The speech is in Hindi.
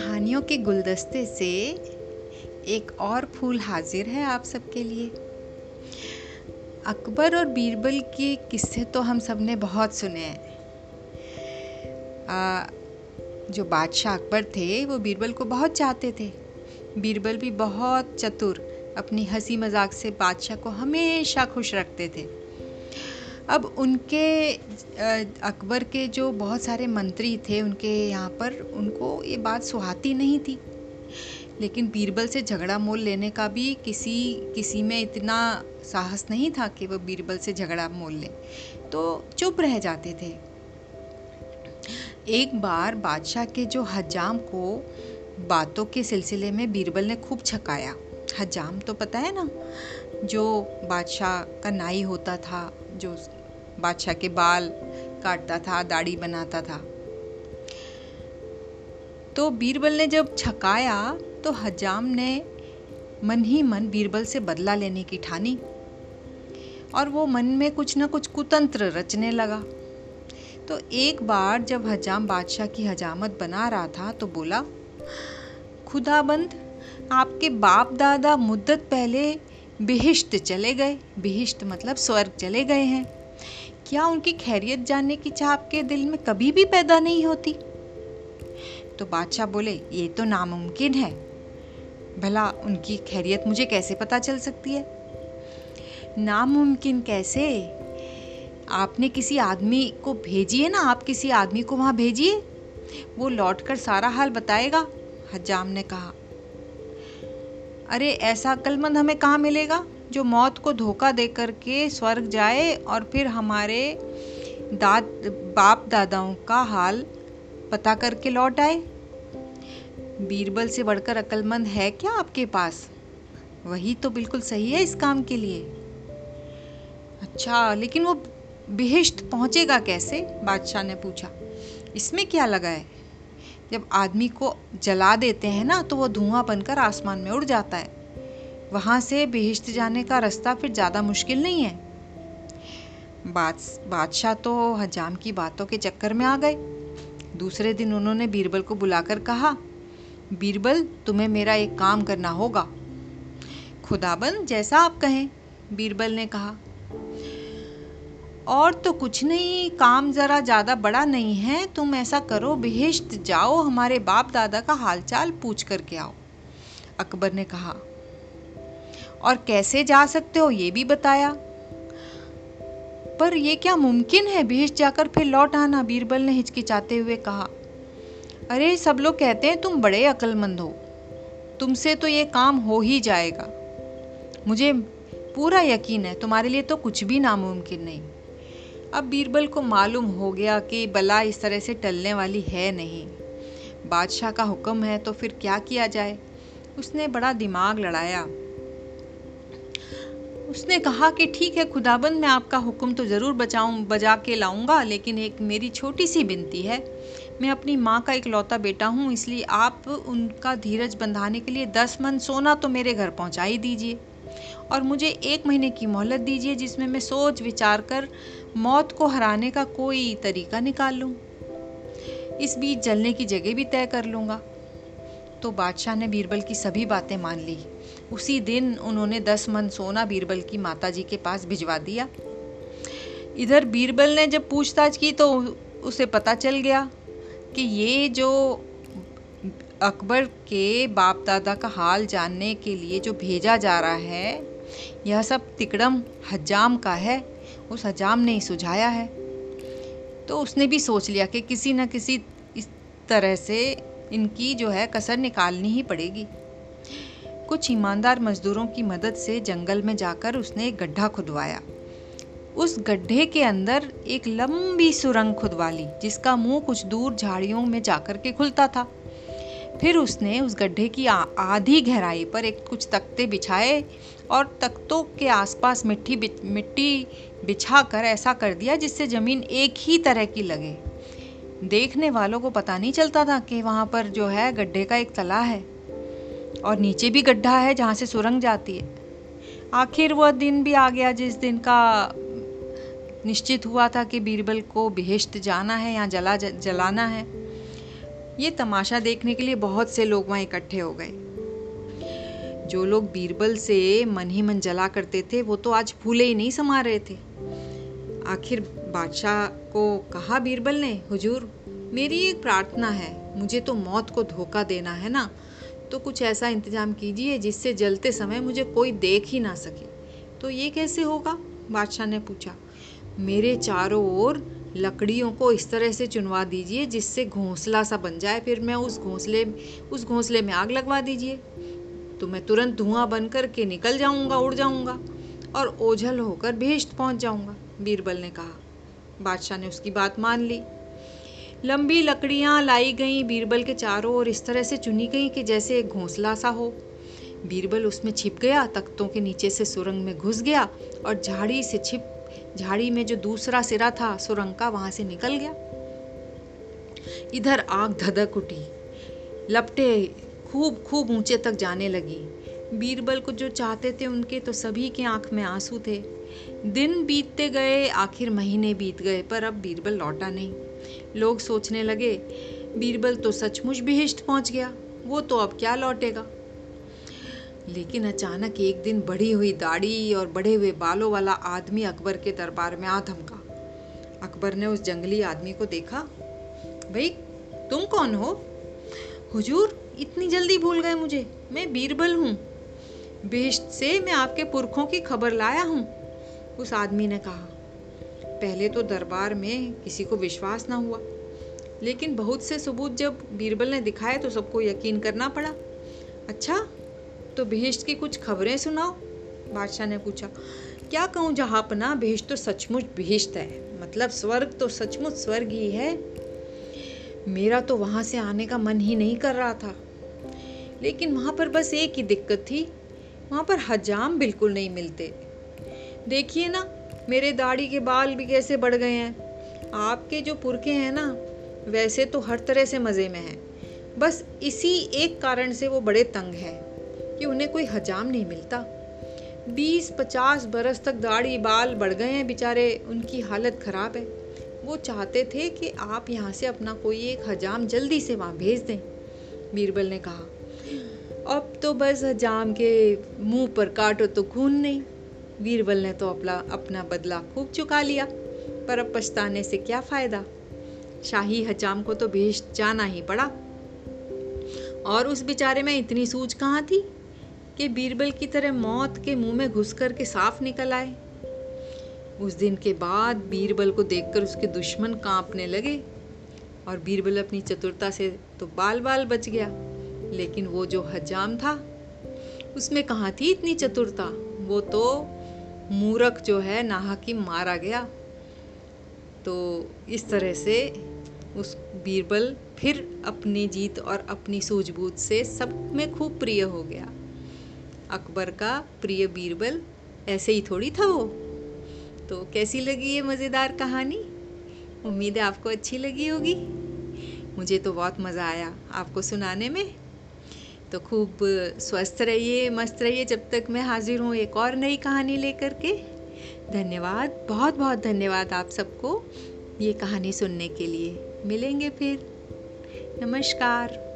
कहानियों के गुलदस्ते से एक और फूल हाजिर है आप सबके लिए। अकबर और बीरबल के किस्से तो हम सबने बहुत सुने हैं। जो बादशाह अकबर थे, वो बीरबल को बहुत चाहते थे। बीरबल भी बहुत चतुर, अपनी हँसी मज़ाक से बादशाह को हमेशा खुश रखते थे। अब उनके अकबर के जो बहुत सारे मंत्री थे उनके यहाँ पर, उनको ये बात सुहाती नहीं थी। लेकिन बीरबल से झगड़ा मोल लेने का भी किसी किसी में इतना साहस नहीं था कि वो बीरबल से झगड़ा मोल लें। तो चुप रह जाते थे। एक बार बादशाह के जो हजाम को बातों के सिलसिले में बीरबल ने खूब छकाया। हजाम तो पता है ना, जो बादशाह का नाई होता था जो बादशाह के बाल काटता था, दाढ़ी बनाता था। तो बीरबल ने जब छकाया तो हजाम ने मन ही मन बीरबल से बदला लेने की ठानी और वो मन में कुछ ना कुछ कुतंत्र रचने लगा। तो एक बार जब हजाम बादशाह की हजामत बना रहा था तो बोला, खुदाबंद, आपके बाप दादा मुद्दत पहले बिहिश्त चले गए। बिहिश्त मतलब स्वर्ग चले गए हैं। क्या उनकी खैरियत जानने की चाह आपके दिल में कभी भी पैदा नहीं होती? तो बादशाह बोले, ये तो नामुमकिन है। भला उनकी खैरियत मुझे कैसे पता चल सकती है? नामुमकिन कैसे? आपने किसी आदमी को भेजिए ना? आप किसी आदमी को वहाँ भेजिए। वो लौटकर सारा हाल बताएगा, हजाम ने कहा। अरे, ऐसा अक्लमंद हमें कहाँ मिलेगा जो मौत को धोखा दे करके स्वर्ग जाए और फिर हमारे दाद, बाप दादाओं का हाल पता करके लौट आए? बीरबल से बढ़कर अक्लमंद है क्या आपके पास? वही तो बिल्कुल सही है इस काम के लिए। अच्छा लेकिन वो बिहिश्त पहुंचेगा कैसे? बादशाह ने पूछा। इसमें क्या लगा है? जब आदमी को जला देते हैं ना तो वो धुआँ बनकर आसमान में उड़ जाता है। वहाँ से बेहिश्त जाने का रास्ता फिर ज़्यादा मुश्किल नहीं है। बादशाह तो हजाम की बातों के चक्कर में आ गए। दूसरे दिन उन्होंने बीरबल को बुलाकर कहा, बीरबल, तुम्हें मेरा एक काम करना होगा। खुदाबंद जैसा आप कहें, बीरबल ने कहा। और तो कुछ नहीं, काम ज़रा ज़्यादा बड़ा नहीं है, तुम ऐसा करो, बेहिश्त जाओ, हमारे बाप दादा का हालचाल पूछ करके आओ। अकबर ने कहा, और कैसे जा सकते हो, ये भी बताया? पर यह क्या मुमकिन है? बीच जाकर फिर लौट आना, बीरबल ने हिचकिचाते हुए कहा, अरे, सब लोग कहते हैं तुम बड़े अक्लमंद हो, तुमसे तो ये काम हो ही जाएगा। मुझे पूरा यकीन है, तुम्हारे लिए तो कुछ भी नामुमकिन नहीं। अब बीरबल को मालूम हो गया कि बला इस तरह से टलने वाली है नहीं। बादशाह का हुक्म है तो फिर क्या किया जाए? उसने बड़ा दिमाग लड़ाया। उसने कहा कि ठीक है, खुदाबंद, मैं आपका हुक्म तो ज़रूर बचाऊं, बजा के लाऊँगा, लेकिन एक मेरी छोटी सी बिनती है। मैं अपनी माँ का एक लौता बेटा हूँ, इसलिए आप उनका धीरज बंधाने के लिए दस मन सोना तो मेरे घर पहुँचा ही दीजिए। और मुझे एक महीने की मोहलत दीजिए जिसमें मैं सोच विचार कर मौत को हराने का कोई तरीका निकाल लूँ। इस बीच जलने की जगह भी तय कर लूँगा। तो बादशाह ने बीरबल की सभी बातें मान ली। उसी दिन उन्होंने दस मन सोना बीरबल की माता जी के पास भिजवा दिया। इधर बीरबल ने जब पूछताछ की तो उसे पता चल गया कि ये जो अकबर के बाप दादा का हाल जानने के लिए जो भेजा जा रहा है, यह सब तिकड़म हजाम का है। उस हजाम ने ही सुझाया है। तो उसने भी सोच लिया कि किसी न किसी इस तरह से इनकी जो है कसर निकालनी ही पड़ेगी। कुछ ईमानदार मजदूरों की मदद से जंगल में जाकर उसने एक गड्ढा खुदवाया। उस गड्ढे के अंदर एक लंबी सुरंग खुदवा ली, जिसका मुँह कुछ दूर झाड़ियों में जाकर के खुलता था। फिर उसने उस गड्ढे की आधी गहराई पर एक कुछ तख्ते बिछाए और तख्तों के आसपास मिट्टी मिट्टी बिछा कर ऐसा कर दिया जिससे ज़मीन एक ही तरह की लगे। देखने वालों को पता नहीं चलता था कि वहाँ पर जो है गड्ढे का एक तला है और नीचे भी गड्ढा है जहाँ से सुरंग जाती है। आखिर वह दिन भी आ गया जिस दिन का निश्चित हुआ था कि बीरबल को बेहश्त जाना है या जला, जलाना है। ये तमाशा देखने के लिए बहुत से लोग वहाँ इकट्ठे हो गए। जो लोग बीरबल से मन ही मन जला करते थे, वो तो आज फूले ही नहीं समा रहे थे। आखिर बादशाह को कहा बीरबल ने, हुजूर, मेरी एक प्रार्थना है, मुझे तो मौत को धोखा देना है ना? तो कुछ ऐसा इंतज़ाम कीजिए जिससे जलते समय मुझे कोई देख ही ना सके। तो ये कैसे होगा? बादशाह ने पूछा। मेरे चारों ओर लकड़ियों को इस तरह से चुनवा दीजिए जिससे घोंसला सा बन जाए। फिर मैं उस घोंसले उस घोंसले में आग लगवा दीजिए। तो मैं तुरंत धुआँ बन कर के निकल जाऊँगा, उड़ जाऊँगा और ओझल होकर भेष्ट पहुँच जाऊँगा, बीरबल ने कहा। बादशाह ने उसकी बात मान ली। लंबी लकड़ियाँ लाई गईं बीरबल के चारों ओर, इस तरह से चुनी गई कि जैसे एक घोंसला सा हो। बीरबल उसमें छिप गया, तख्तों के नीचे से सुरंग में घुस गया और झाड़ी से छिप झाड़ी में जो दूसरा सिरा था सुरंग का वहाँ से निकल गया। इधर आग धधक उठी, लपटे खूब खूब ऊँचे तक जाने लगी। बीरबल को जो चाहते थे उनके तो सभी के आँख में आँसू थे। दिन बीतते गए, आखिर महीने बीत गए, पर अब बीरबल लौटा नहीं। लोग सोचने लगे, बीरबल तो सचमुच बेहिश्त पहुँच गया, वो तो अब क्या लौटेगा? लेकिन अचानक एक दिन बढ़ी हुई दाढ़ी और बढ़े हुए बालों वाला आदमी अकबर के दरबार में आ धमका। अकबर ने उस जंगली आदमी को देखा। भाई, तुम कौन हो? हुजूर, इतनी जल्दी भूल गए मुझे। मैं बीरबल हूँ। बेश्त से मैं आपके पुरखों की खबर लाया हूँ। उस आदमी ने कहा। पहले तो दरबार में किसी को विश्वास ना हुआ। लेकिन बहुत से सबूत जब बीरबल ने दिखाए तो सबको यकीन करना पड़ा। अच्छा तो बेहश्त की कुछ खबरें सुनाओ। बादशाह ने पूछा, क्या कहूँ जहाँ अपना बेहश्त तो सचमुच बेहश्त है? मतलब स्वर्ग तो सचमुच स्वर्ग ही है। मेरा तो वहाँ से आने का मन ही नहीं कर रहा था। लेकिन वहाँ पर बस एक ही दिक्कत थी, वहाँ पर हजाम बिल्कुल नहीं मिलते। देखिए ना, मेरे दाढ़ी के बाल भी कैसे बढ़ गए हैं। आपके जो पुरखे हैं ना, वैसे तो हर तरह से मज़े में हैं। बस इसी एक कारण से वो बड़े तंग हैं। कि उन्हें कोई हजाम नहीं मिलता। बीस पचास बरस तक दाढ़ी बाल बढ़ गए हैं, बेचारे, उनकी हालत ख़राब है। वो चाहते थे कि आप यहाँ से अपना कोई एक हजाम जल्दी से वहाँ भेज दें, बीरबल ने कहा। अब तो बस हजाम के मुँह पर काटो तो खून नहीं, बीरबल ने तो अपना अपना बदला खूब चुका लिया। पर अब पछताने से क्या फ़ायदा? शाही हजाम को तो भेज जाना ही पड़ा। और उस बेचारे में इतनी सूझ कहाँ थी? कि बीरबल की तरह मौत के मुँह में घुस कर के साफ़ निकल आए। उस दिन के बाद बीरबल को देखकर उसके दुश्मन कांपने लगे और बीरबल अपनी चतुरता से तो बाल बाल बच गया, लेकिन वो जो हजाम था, उसमें कहाँ थी इतनी चतुरता? वो तो मूरख जो है, नाहक मारा गया। तो इस तरह से उस बीरबल फिर अपनी जीत और अपनी सूझबूझ से सब में खूब प्रिय हो गया। अकबर का प्रिय बीरबल, ऐसे ही थोड़ी था वो। तो कैसी लगी ये मज़ेदार कहानी? उम्मीद है आपको अच्छी लगी होगी। मुझे तो बहुत मज़ा आया आपको सुनाने में। तो खूब स्वस्थ रहिए, मस्त रहिए जब तक मैं हाजिर हूँ एक और नई कहानी लेकर के। धन्यवाद बहुत बहुत धन्यवाद आप सबको ये कहानी सुनने के लिए। मिलेंगे फिर। नमस्कार।